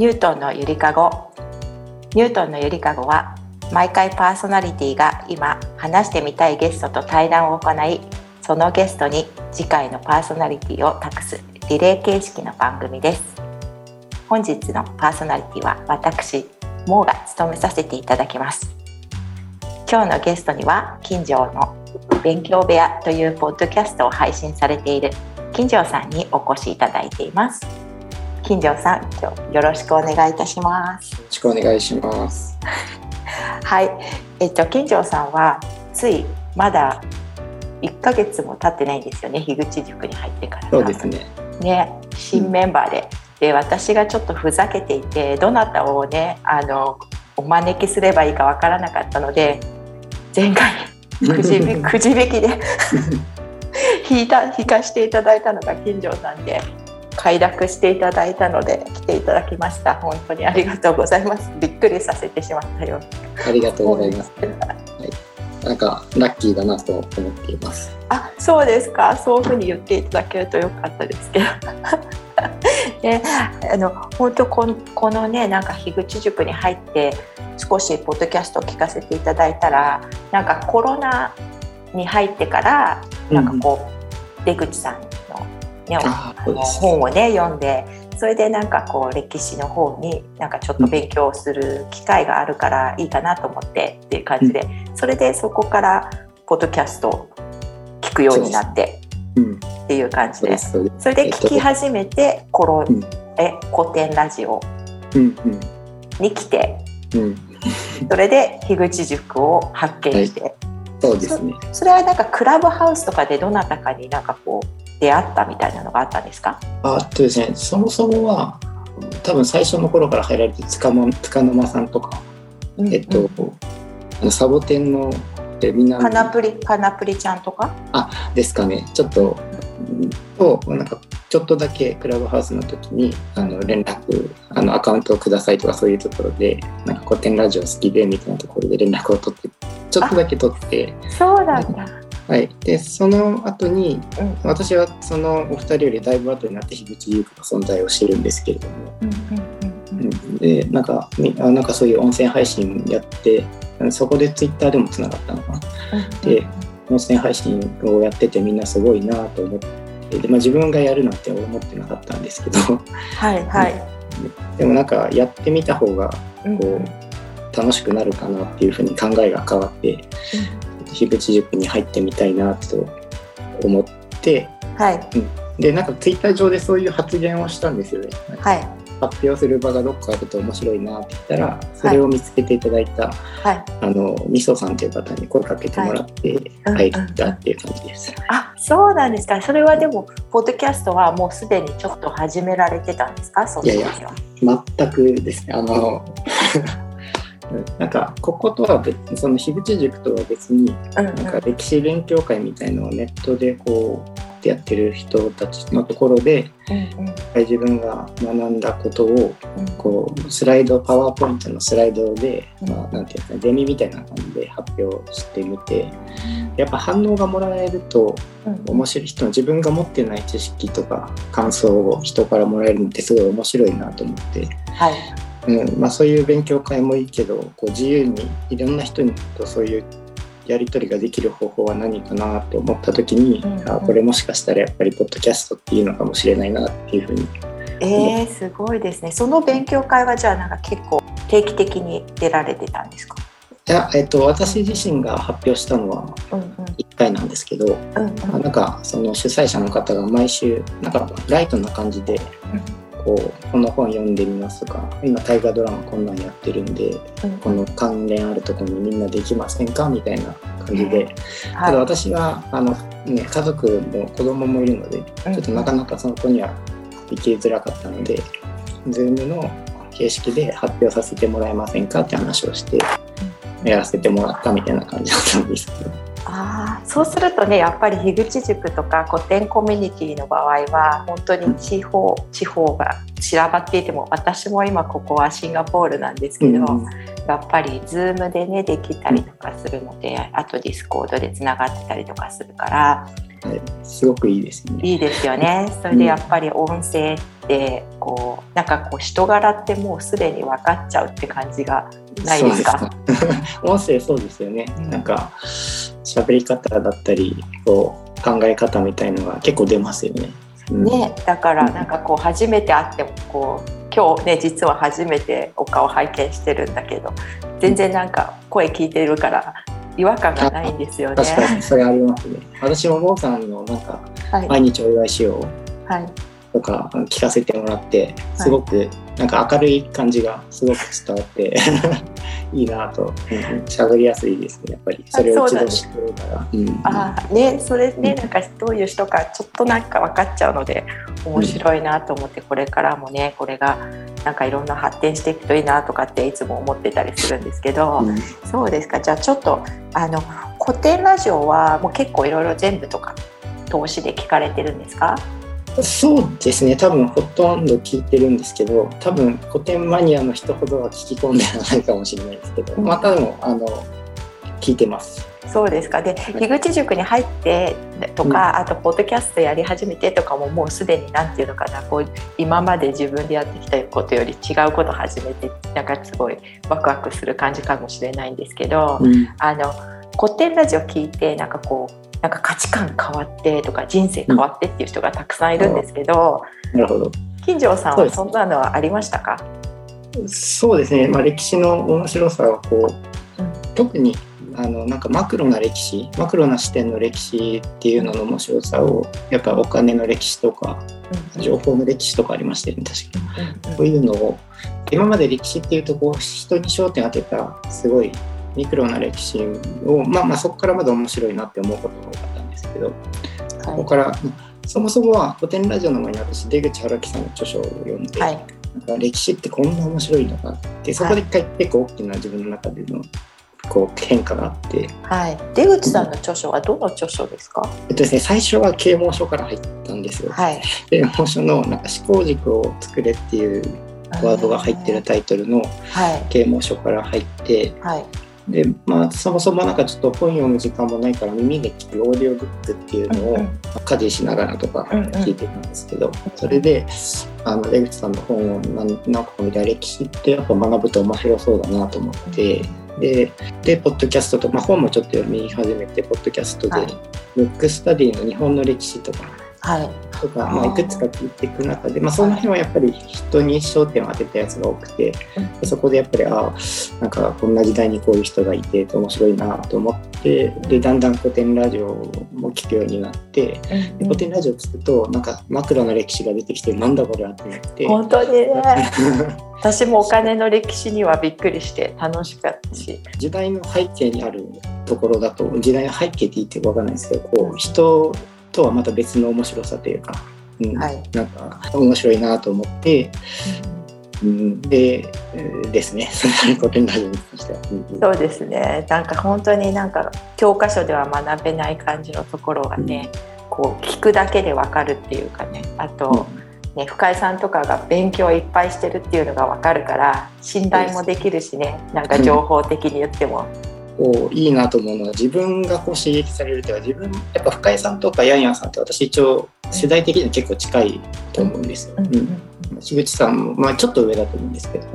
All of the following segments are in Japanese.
ニュートンのゆりかご。ニュートンのゆりかごは毎回パーソナリティが今話してみたいゲストと対談を行いそのゲストに次回のパーソナリティを託すリレー形式の番組です。本日のパーソナリティは私モーが務めさせていただきます。今日のゲストには近所の勉強部屋というポッドキャストを配信されている金城さんにお越しいただいています。金城さん今日よろしくお願いいたします。よろしくお願いします。はい。えっと金城さんはついまだ1ヶ月も経ってないんですよね。樋口塾に入ってから。そうですね。ね新メンバーで、うん、で私がちょっとふざけていてどなたをねあのお招きすればいいかわからなかったので前回くじくじ引きで 引いた引かしていただいたのが金城さんで快諾していただいたので来ていただきました本当にありがとうございますびっくりさせてしまったよありがとうございます、はいなんかラッキーだなと思っています。あ、そうですか。そういうふうに言っていただけるとよかったですけど。ね、あの本当このこのねなんか樋口塾に入って少しポッドキャストを聞かせていただいたらなんかコロナに入ってからなんかこう、うん、出口さんの,、ね、あの本をね読んでそれでなんかこう歴史の方になんかちょっと勉強する機会があるからいいかなと思ってっていう感じで、それでそこからポッドキャスト聞くようになってっていう感じでそれで聞き始めてコロ、え古典ラジオに来て、それで樋口塾を発見して。そうですね。それはなんかクラブハウスとかでどなたかになんかこう出会ったみたいなのがあったんですか？あとですねそもそもは多分最初の頃から入られてつかまつかの間さんとか、うんうん、えっとあのサボテンのみんなカナプリカナプリちゃんとか？あですかね。ちょっととなんかちょっとだけクラブハウスの時にあの連絡あのアカウントをくださいとかそういうところでなんか古典ラジオ好きでみたいなところで連絡を取ってちょっとだけ取ってそうなんだはい、でその後に、うん、私はそのお二人よりだいぶ後になって樋口優子の存在を知るんですけれども、うん、でなんかあなんかそういう音声配信やってそこでツイッターでもつながったのかな、で音声配信をやっててみんなすごいなと思ってで、まあ、自分がやるなんて思ってなかったんですけど。はいはい、でもなんかやってみた方がこう、楽しくなるかなっていうふうに考えが変わって、樋口塾に入ってみたいなと思って、はい。うん、でなんかツイッター上でそういう発言をしたんですよね。はい。発表する場がどっかあると面白いなって言ったらそれを見つけていただいた、はい、あのみそさんという方に声かけてもらって入ったっていう感じです。あそうなんですか。それはでもポッドキャストはもうすでにちょっと始められてたんですか？いやいや全くですね。あのなんかこことは別その樋口塾とは別に、なんか歴史勉強会みたいのをネットでこうやってる人たちのところで、うんうん、自分が学んだことをこうスライドパワーポイントのスライドで、まあ、なんていうかデミみたいな感じで発表してみてやっぱ反応がもらえると面白い人の自分が持ってない知識とか感想を人からもらえるのってすごい面白いなと思って。はいうんまあ、そういう勉強会もいいけどこう自由にいろんな人とそういうやり取りができる方法は何かなって思った時に、うんうん、あこれもしかしたらやっぱりポッドキャストっていうのかもしれないなっていうふうに。えー、すごいですね。その勉強会はじゃあなんか結構定期的に出られてたんですか？いや、えっと、私自身が発表したのは1回なんですけど、うんうん、なんかその主催者の方が毎週なんかライトな感じで、こうこの本読んでみますとか今大河ドラマこんなんやってるんで、うん、この関連あるところにみんなできませんかみたいな感じで、ただ私はあの、ね、家族も子供もいるのでちょっとなかなかそこには行きづらかったので、Zoom の形式で発表させてもらえませんかって話をしてやらせてもらったみたいな感じだったんですけど。あそうするとねやっぱり樋口塾とか古典コミュニティの場合は本当に地方、地方が散らばっていても私も今ここはシンガポールなんですけど、うん、やっぱり Zoom でねできたりとかするのであとディスコードでつながってたりとかするから。はい、すごくいいですね。いいですよね。それでやっぱり音声ってこうなんかこう人柄ってもうすでに分かっちゃうって感じがないですか？音声そうですよね。うん、なんか喋り方だったりこう考え方みたいのが結構出ますよね。うん、ねだからなんかこう初めて会ってもこう今日ね実は初めてお顔拝見してるんだけど全然なんか声聞いてるから違和感がないんですよね。確かにそれありますね。私もモーさんのなんか毎日お祝いしよう。はいとか聞かせてもらってすごくなんか明るい感じがすごく伝わって いいなと。喋、うん、りやすいですねやっぱり。それを一度知ってるから。うん、あねそれねなんかどういう人かちょっとなんか分かっちゃうので面白いなと思ってこれからもねこれがなんかいろんな発展していくといいなとかっていつも思ってたりするんですけど、うん、そうですか。じゃあちょっとあの古典ラジオはもう結構いろいろ全部とか投資で聞かれてるんですか？そうですね。多分ほとんど聞いてるんですけど多分古典マニアの人ほどは聞き込んではないかもしれないですけど、またでもあの聞いてます。そうですか。で樋口塾に入ってとか、うん、あとポッドキャストやり始めてとかももうすでに何て言うのかなこう今まで自分でやってきたことより違うこと始めてなんかすごいワクワクする感じかもしれないんですけど、うん、あの古典ラジオ聞いてなんかこうなんか価値観変わってとか人生変わってっていう人がたくさんいるんですけど、うん、なるほど。金城さんはそんなのはありましたか？そうですね、まあ、歴史の面白さはこう、うん、特にあのなんかマクロな歴史マクロな視点の歴史っていうのの面白さをやっぱお金の歴史とか、うん、情報の歴史とかありましたよね確かに、うん、こういうのを今まで歴史っていうとこう人に焦点当てたすごいミクロな歴史を、まあ、まあそこからまだ面白いなって思うことが多かったんですけど、はい、ここからそもそもは古典ラジオの前に私出口春樹さんの著書を読んで、はい、なんか歴史ってこんな面白いのかってそこで一回結構大きな自分の中でのこう変化があって、はい、出口さんの著書はどの著書ですか、えっとですね、最初は啓蒙書から入ったんですよ。はい、啓蒙書のなんか思考軸を作れっていうワードが入ってるタイトルの啓蒙書から入って、はい、でまあそもそもなんかちょっと本読む時間もないから耳で聞くオーディオブックっていうのを家事しながらとか聞いてたんですけど、それであの江口さんの本を何何個か見た歴史ってやっぱ学ぶと面白そうだなと思って。ででポッドキャストと、まあ、本もちょっと読み始めてポッドキャストで、はい、ブックスタディの日本の歴史とかはい、とか、まあ、いくつか聞いていく中で、まあ、その辺はやっぱり人に焦点を当てたやつが多くて、そこでやっぱりああなんかこんな時代にこういう人がいて面白いなと思ってでだんだん古典ラジオも聞くようになって、で古典ラジオ聞くとなんかマクロの歴史が出てきてなんだこれはって思って。本当にね。私もお金の歴史にはびっくりして楽しかったし。時代の背景にあるところだと時代の背景って言って分かんないですけどこう人とはまた別の面白さというか、うんはい、なんか面白いなと思って、うん、でですね。古典ラジオにしては、うん、そうですね。なんか本当になんか教科書では学べない感じのところがね、うん、こう聞くだけでわかるっていうかね。あと、ね、深井さんとかが勉強いっぱいしてるっていうのが分かるから信頼もできるしね。なんか情報的に言ってもこういいなと思うのは自分がこう刺激されるというか自分やっぱ深井さんとかヤンヤンさんって私一応世代的には結構近いと思うんですよ。うん、樋口さん。も、まあ、ちょっと上だと思うんですけど、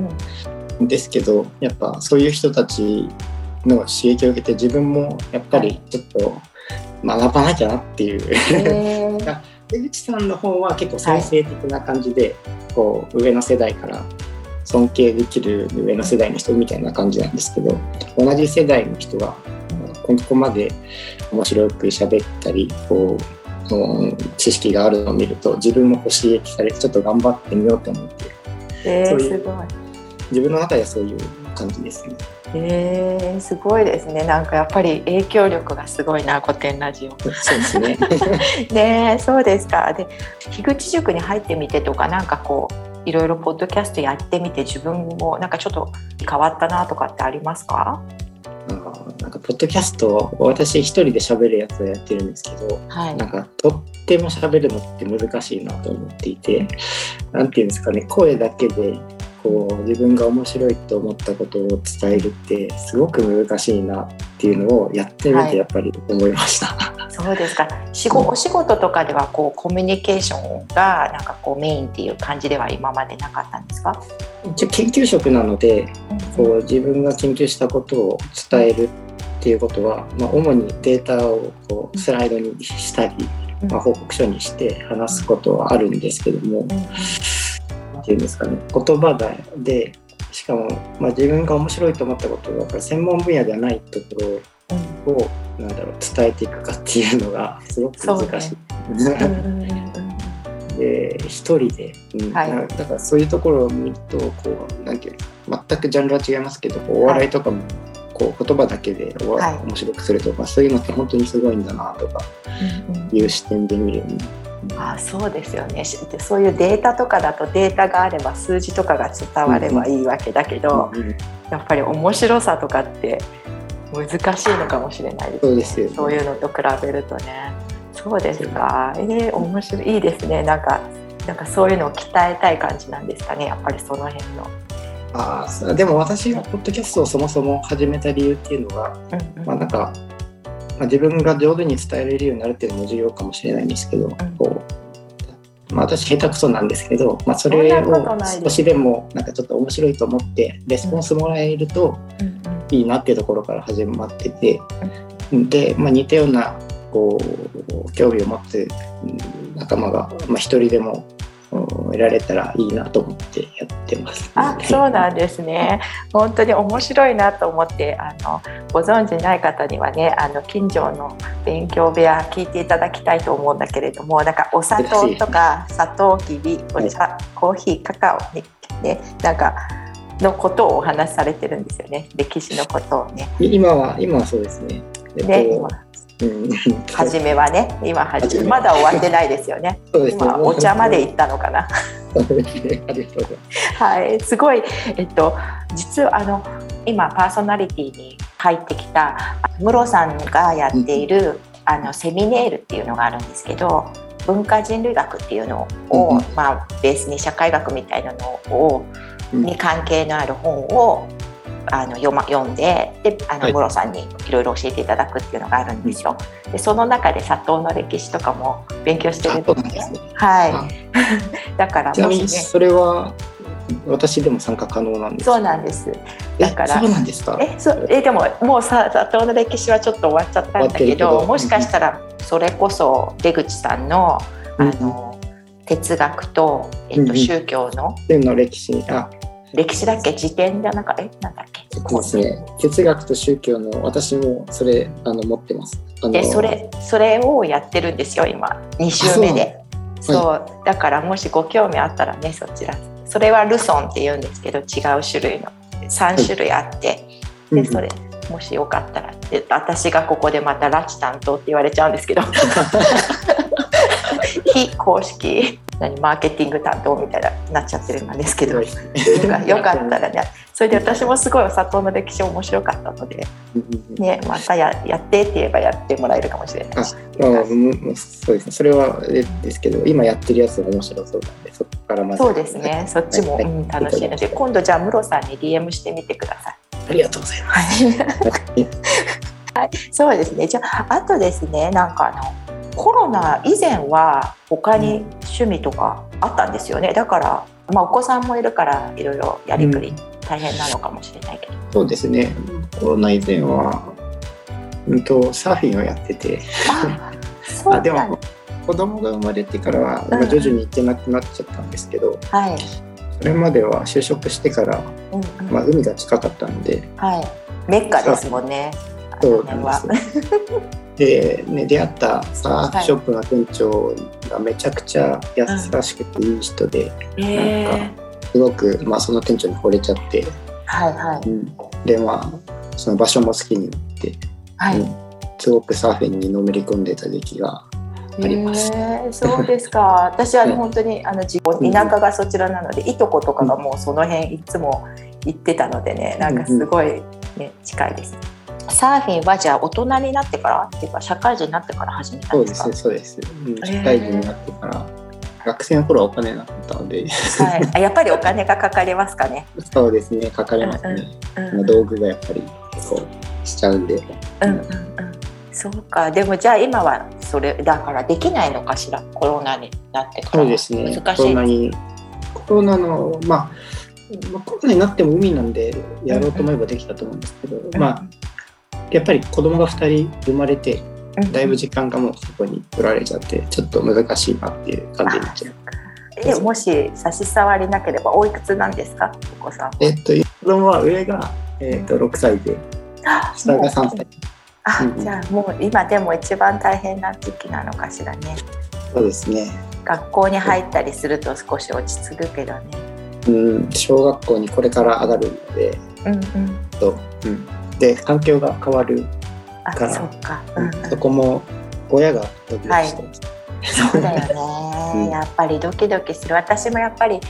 うん、ですけどやっぱそういう人たちの刺激を受けて自分もやっぱりちょっと学ばなきゃなっていう、は い、出口さんの方は結構再生的な感じで、こう上の世代から尊敬できる上の世代の人みたいな感じなんですけど同じ世代の人がここまで面白く喋ったりこう知識があるのを見ると自分も刺激されてちょっと頑張ってみようと思って、えー、すごい自分の中ではそういう感じですね。えー、すごいですね。なんかやっぱり影響力がすごいな、古典ラジオ。そうですね。ね、そうですか。で、樋口塾に入ってみてとか、なんかこう。いろいろポッドキャストやってみて自分もなんかちょっと変わったなとかってありますか？なんかポッドキャスト私一人で喋るやつをやってるんですけど、はい、なんかとっても喋るのって難しいなと思っていて何て言うんですかね声だけでこう自分が面白いと思ったことを伝えるってすごく難しいなっていうのをやってみてやっぱり思いました。はい、そうですか。仕事お仕事とかではこうコミュニケーションがなんかこうメインっていう感じでは今までなかったんですか？一応研究職なので、こう自分が研究したことを伝えるっていうことは、まあ、主にデータをこうスライドにしたり、まあ、報告書にして話すことはあるんですけども。ていうんですかね。言葉でしかも、まあ、自分が面白いと思ったことだから専門分野ではないところを、うん、なんだろう伝えていくかっていうのがすごく難しい。で一人で、うん、はい、だからそういうところを見るとこうなんていう全くジャンルは違いますけどお笑いとかも、こう言葉だけでお、はい、面白くするとかそういうのって本当にすごいんだなとかいう視点で見るようにあそうですよね。そういうデータとかだとデータがあれば数字とかが伝わればいいわけだけど、うんうん、やっぱり面白さとかって難しいのかもしれないですね。そう、ね、そういうのと比べるとね。そうですか。えー、面白い。いいですね。なんかなんかそういうのを鍛えたい感じなんですかね。やっぱりその辺の。あでも私がポッドキャストをそもそも始めた理由っていうのが、うんうん、まあなんかまあ、自分が上手に伝えれるようになるっていうのも重要かもしれないんですけど、うん、こうまあ、私下手くそなんですけど、まあ、それを少しでもなんかちょっと面白いと思ってレスポンスもらえるといいなっていうところから始まってて、で、まあ、似たようなこう興味を持つ仲間が、まあ、一人でも得られたらいいなと思ってやってます。あ、そうなんですね。本当に面白いなと思ってあのご存知ない方にはねあの近所の勉強部屋聞いていただきたいと思うんだけれどもなんかお砂糖とか砂糖きびお茶、はい、コーヒーカカオねなんかのことをお話しされてるんですよね歴史のことをね。今は今はそうですね。えっと、ね今初めはね今初めまだ終わってないですよね。今お茶まで行ったのかな。はい。すごいえっと実はあの今パーソナリティに入ってきたムロさんがやっている、あのセミネールっていうのがあるんですけど文化人類学っていうのを、うん、まあ、ベースに社会学みたいなのを、に関係のある本をあの読,、ま、読んでであの、はい、さんにいろいろ教えていただくっていうのがあるんですよ。でその中で砂糖の歴史とかも勉強してるんですね。はい。だからちなみにそれは私でも参加可能なんですそうなんです。だからそうなんですか？え、そえでももうさ砂糖の歴史はちょっと終わっちゃったんだけど、もしかしたらそれこそ出口さんのあの、うん、哲学とえっと、宗教の、うん、の歴史あ歴史だっけ辞典じゃなかえなんだっけ？そうですね。哲学と宗教の私もそれあの持ってます。でそれそれをやってるんですよ今。2週目で。そう、はい、だからもしご興味あったらねそちら。それはルソンって言うんですけど違う種類の。3種類あって、はい、でそれ、もしよかったら。で私がここでまた拉致担当って言われちゃうんですけど 非公式何マーケティング担当みたいななっちゃってるんですけど。よかったらね。それで私もすごいお砂糖の歴史面白かったので、ね、またややってって言えばやってもらえるかもしれないし。ああそうですね。それはですけど今やってるやつも面白そうなんでそこからまず。そうですね。そっちも、はい、うん、楽しいので今度じゃあムロさんに DM してみてください。ありがとうございます。はい、そうですね。じゃあ、あとですね、なんかあの。コロナ以前は他に趣味とかあったんですよね。だから、まあ、お子さんもいるからいろいろやりくり大変なのかもしれないけど。うん、そうですね。コロナ以前は、うんとサーフィンをやってて。あでも子供が生まれてからは、まあ、徐々に行ってなくなっちゃったんですけど、はい、それまでは就職してから、うんうん、まあ、海が近かったので、はい、メッカですもんね。そうなんですで、ね、出会ったサーフショップの店長がめちゃくちゃ優しくていい人で、うん、なんかすごく、まあ、その店長に惚れちゃって、はいはい。うん、でまあその場所も好きになって、はい。うん、すごくサーフィンにのめり込んでた時期があります。えー、そうですか。私は、ね、本当にあの自田舎がそちらなので、いとことかがもうその辺いつも行ってたのでね、なんかすごいね、近いです。サーフィンはじゃあ大人になってからっていうか社会人になってから始めたんですか？そうですそうです、うん、社会人になってから、学生の頃はお金なかったので、はい、やっぱりお金がかかりますかね？そうですねかかりますね、うんうん、道具がやっぱり結構しちゃうんで、うんうんうん、そうか。でもじゃあ今はそれだからできないのかしら？コロナになってから。そうですね。難しいコロナにコロナのまあコロナになっても海なんでやろうと思えばできたと思うんですけど、うんうん、まあやっぱり子供が2人生まれてだいぶ時間がもうそこに取られちゃってちょっと難しいなっていう感じになっちゃう。えもし差し障りなければおいくつなんですか？お子さん。えっと子供は上が、えっと、6歳で下が3歳。あ、うん、じゃあもう今でも一番大変な時期なのかしらね。そうですね。学校に入ったりすると少し落ち着くけどね。うん小学校にこれから上がるので、うんうん。とうん、で環境が変わるからそか、うん、そこも親がドキドキしてます、はい、そうだよね、うん、やっぱりドキドキする。私もやっぱり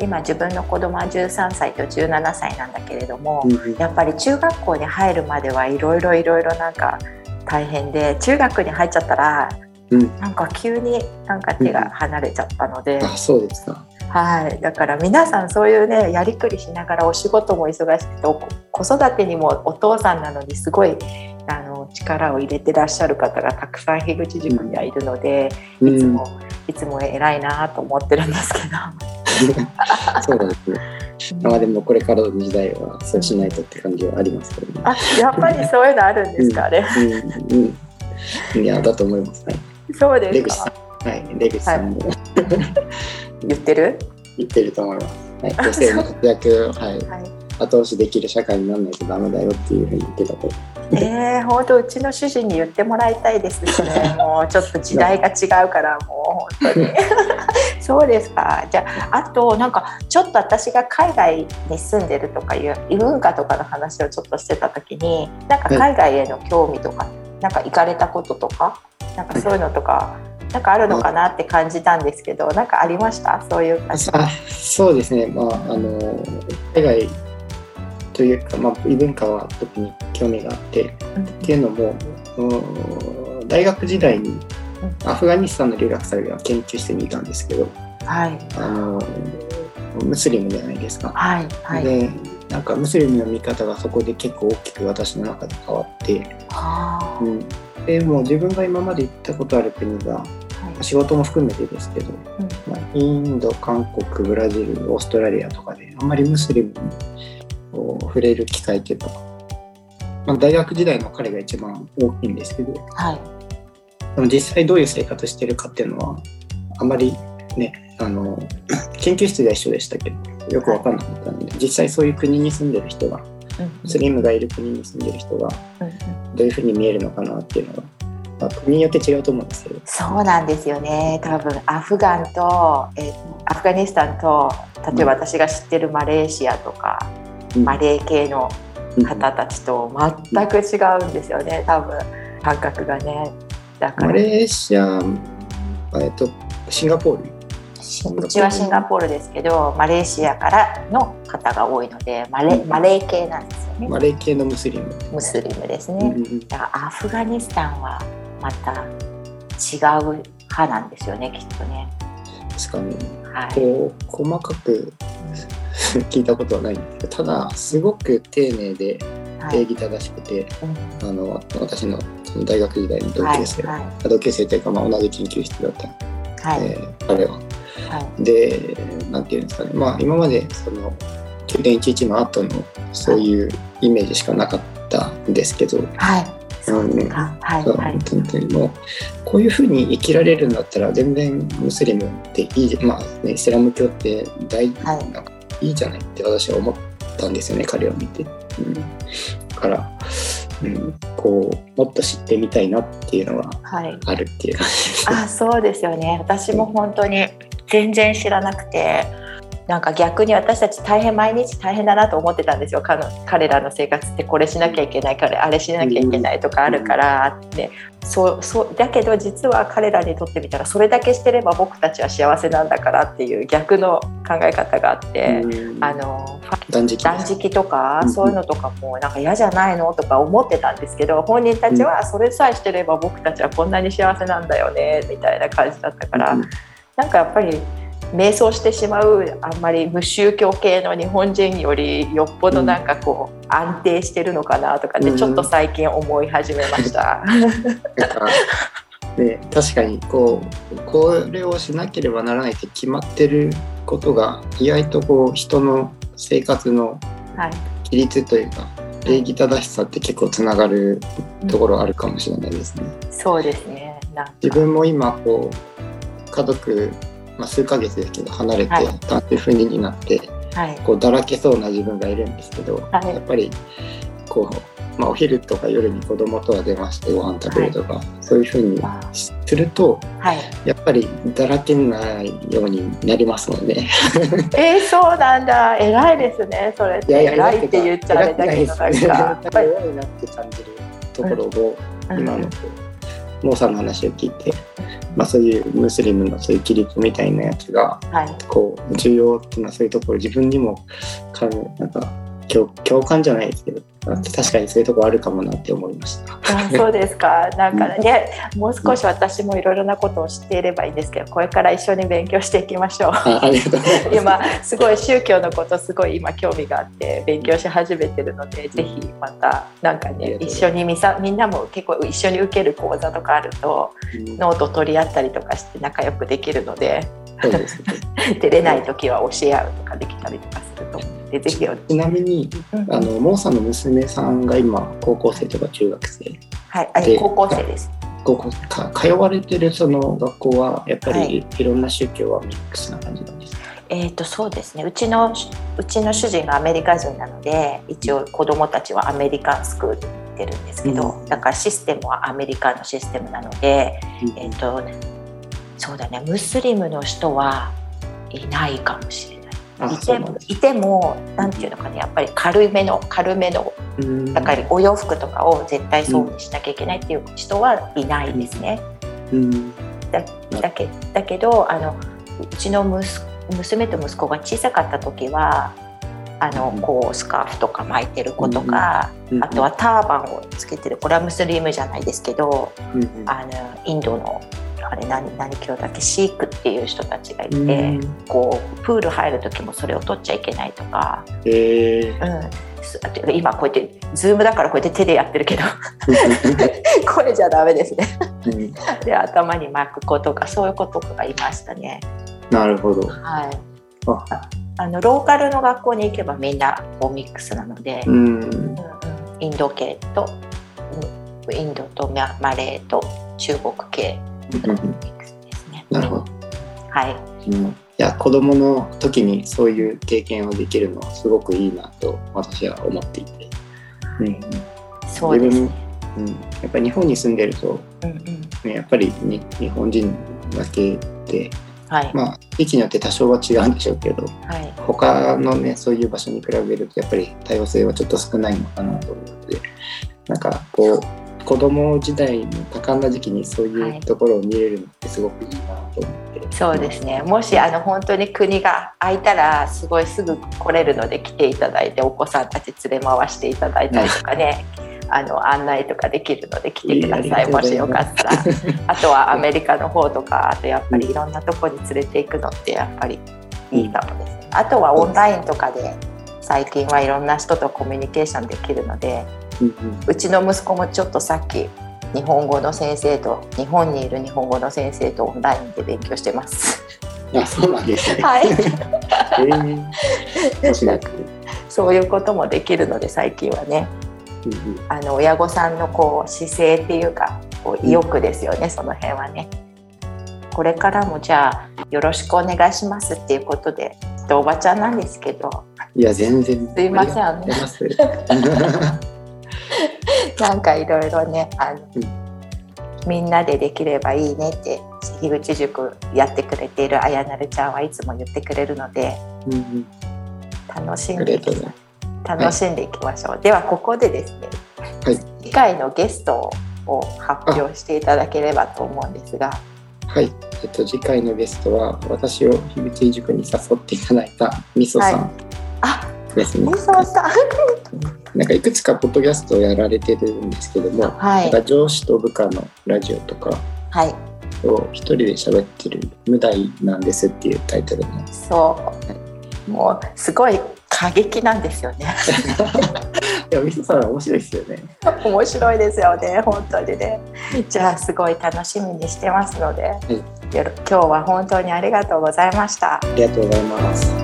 今自分の子供は13歳と17歳なんだけれども、うん、やっぱり中学校に入るまではいろいろいろいろなんか大変で中学に入っちゃったら、うん、なんか急になんか手が離れちゃったので、うん、あそうですかはい、だから皆さんそういうねやりくりしながらお仕事も忙しくて子育てにもお父さんなのにすごいあの力を入れてらっしゃる方がたくさん樋口塾にはいるので、うん、いつもいつも偉いなと思ってるんですけど。そうですね。まあでもこれからの時代はそうしないとって感じはありますけどね。あやっぱりそういうのあるんですかね。うんうんうん、いやだと思います。はい、そうですか。はい、出口さんも、はい、言ってる？言ってると思います。はい、女性の活躍はい、はい、後押しできる社会にならないとダメだよっていうふうに言ってたと。えー、本当うちの主人に言ってもらいたいですしね。もうちょっと時代が違うからもう本当に。そうですか。じゃああとなんかちょっと私が海外に住んでるとかいう異文化とかの話をちょっとしてた時になんか海外への興味とか、はい、なんか行かれたこととかなんかそういうのとか、なんかあるのかなって感じたんですけど、なんかありました？そういう感じ。あそうですね、まあ、あの海外というか、まあ、異文化は特に興味があって、うん、っていうのも大学時代にアフガニスタンの留学生が研究してみたんですけど、はい、あのムスリムじゃないですか。はいはい、でなんかムスリムの見方がそこで結構大きく私の中で変わって、うん、でも自分が今まで行ったことある国が、はい、仕事も含めてですけど、うん、まあ、インド韓国ブラジルオーストラリアとかであんまりムスリムに触れる機会っていうか、まあ、大学時代の彼が一番大きいんですけど、はい、でも実際どういう生活してるかっていうのはあまりねあの 研究室では一緒でしたけどよく分かんなかったので、はい、実際そういう国に住んでる人が、ムスリムがいる国に住んでる人がどういうふうに見えるのかなっていうのはまあ、国によって違うと思うんですけどそうなんですよね。多分アフガンと、えアフガニスタンと例えば私が知ってるマレーシアとか、マレー系の方たちと全く違うんですよね。多分感覚がね。だから。マレーシア、えっと、シンガポール？うちはシンガポールですけどマレーシアからの方が多いのでマレ,、マレー系なんですよね。マレー系のムスリム。ムスリムですね。だからアフガニスタンはまた違う派なんですよねきっとね。ですかね。はい、こう細かく 聞いたことはないんですけどただすごく丁寧で礼儀正しくて、はい、あの私の大学時代の同級生、はいはい、同級生というか、まあ、同じ研究室だった、はい。えー、彼は。はい、でなんていうんですかね。まあ今までその9.11の後のそういうイメージしかなかったんですけど、はいそうですか、はいはい、本当にもうこういうふうに生きられるんだったら全然ムスリムっていいまあ、ね、イスラム教って大、はい、なんかいいじゃないって私は思ったんですよね彼を見て。うん、だから、うん、こうもっと知ってみたいなっていうのはあるっていう感じです、はい、あそうですよね。私も本当に全然知らなくてなんか逆に私たち大変毎日大変だなと思ってたんですよ。彼らの生活ってこれしなきゃいけないからあれしなきゃいけないとかあるからって、そうそうだけど実は彼らにとってみたらそれだけしてれば僕たちは幸せなんだからっていう逆の考え方があって、あの断食断食とか、そういうのとかもなんか嫌じゃないのとか思ってたんですけど本人たちはそれさえしてれば僕たちはこんなに幸せなんだよねみたいな感じだったから、なんかやっぱり。迷走してしまうあんまり無宗教系の日本人よりよっぽどなんかこう、安定してるのかなとかね、うん、ちょっと最近思い始めました。で確かにこうこれをしなければならないって決まってることが意外とこう人の生活の規律というか、はい、礼儀正しさって結構つながるところあるかもしれないですね。うん、そうですね。自分も今こう家族まあ、数ヶ月ですけど離れて男性不妊になって、はい、こうだらけそうな自分がいるんですけど、はい、やっぱりこう、まあ、お昼とか夜に子供とは出ましてご飯食べるとか、はい、そういうふうにすると、やっぱりだらけないようになりますもんね。えー、そうなんだ。偉いですね。それって偉いって言っちゃあれだけどなんか。偉いなって感じるところを、今のモーさんの話を聞いて、まあ、そういうムスリムのそういう規律みたいなやつが、こう重要っていうのはそういうところ自分にもかなんか共感じゃないですけど確かにそういうとこあるかもなって思いました。あそうですか。なんかね、もう少し私もいろいろなことを知っていればいいんですけど、これから一緒に勉強していきましょう。ありがとう今すごい宗教のことすごい今興味があって勉強し始めてるので、ぜひまたなんかね一緒にみさみんなも結構一緒に受ける講座とかあると、ノート取り合ったりとかして仲良くできるので、そうですね、出れない時は教え合うとかできたりとかするとちなみに、うん、あのモーさんの娘さんが今高校生とか中学生。はい高校生です。高校か通われてるその学校はやっぱりい。ろんな宗教はミックスな感じなんですか、えーと、そうですね。うちのうちの主人がアメリカ人なので一応子どもたちはアメリカンスクールてるんですけど、うん、だからシステムはアメリカのシステムなので、うん、えーとそうだね。ムスリムの人はいないかもしれない。いてもいてもなんていうのかねやっぱり軽めの軽めのだからお洋服とかを絶対そうにしなきゃいけないっていう人はいないですね。だだけだけどあのうちの娘と息子が小さかった時はあのこうスカーフとか巻いてる子とか、あとはターバンをつけてるこれはムスリムじゃないですけど、あのインドのあれ何何教だっけ？シークっていう人たちがいて、うん、こうプール入る時もそれを取っちゃいけないとか、えー、うん、今こうやってズームだからこうやって手でやってるけど。これじゃダメですね。で頭に巻く子とかそういう子とかがいましたね。なるほど。はい。あ。あのローカルの学校に行けばみんなこうミックスなので、うん、うん、インド系とインドとマレーと中国系なるほど。はい。うん、いや子供の時にそういう経験をできるのはすごくいいなと私は思っていて。うん、そうですね。うん、やっぱり日本に住んでると、うんうんね、やっぱりに日本人だけで、はい、まあ地域によって多少は違うんでしょうけど、はい、他のねそういう場所に比べるとやっぱり多様性はちょっと少ないのかなと思うのでなんかこう子供時代の多感な時期にそういうところを見れるのってすごくいいなと思って、はい、そうですね。もしあの本当に国が空いたらすごいすぐ来れるので来ていただいてお子さんたち連れ回していただいたりとかね。あの案内とかできるので来てください。もしよかったら。あとはアメリカの方とかあとやっぱりいろんなとこに連れていくのってやっぱりいいかもですね。あとはオンラインとかで最近はいろんな人とコミュニケーションできるのでうちの息子もちょっとさっき日本語の先生と日本にいる日本語の先生とオンラインで勉強してます。あ、そうなんですね。はい。えー、そういうこともできるので最近はね。あの親御さんのこう姿勢っていうかこう意欲ですよね、うん、その辺はね。これからもじゃあよろしくお願いしますっていうことでおばちゃんなんですけどいや全然すいません なんかいろいろねあの、うん、みんなでできればいいねって樋口塾やってくれているあやなるちゃんはいつも言ってくれるので、うんうん、楽しんで楽しんでいきましょう、はい、ではここでですね、はい、次回のゲストを発表していただければと思うんですが。はい、えっと、次回のゲストは私を樋口塾に誘っていただいたみそさんですね。なんかいくつかポッドキャストをやられてるんですけども、はい、なんか上司と部下のラジオとかを一人で喋ってる「無題なんです」っていうタイトルの。そう、はい、もうすごい過激なんですよね。いや、みそさん面白いですよね。面白いですよね、本当にね。じゃあ、すごい楽しみにしてますので、はい、今日は本当にありがとうございました。ありがとうございます。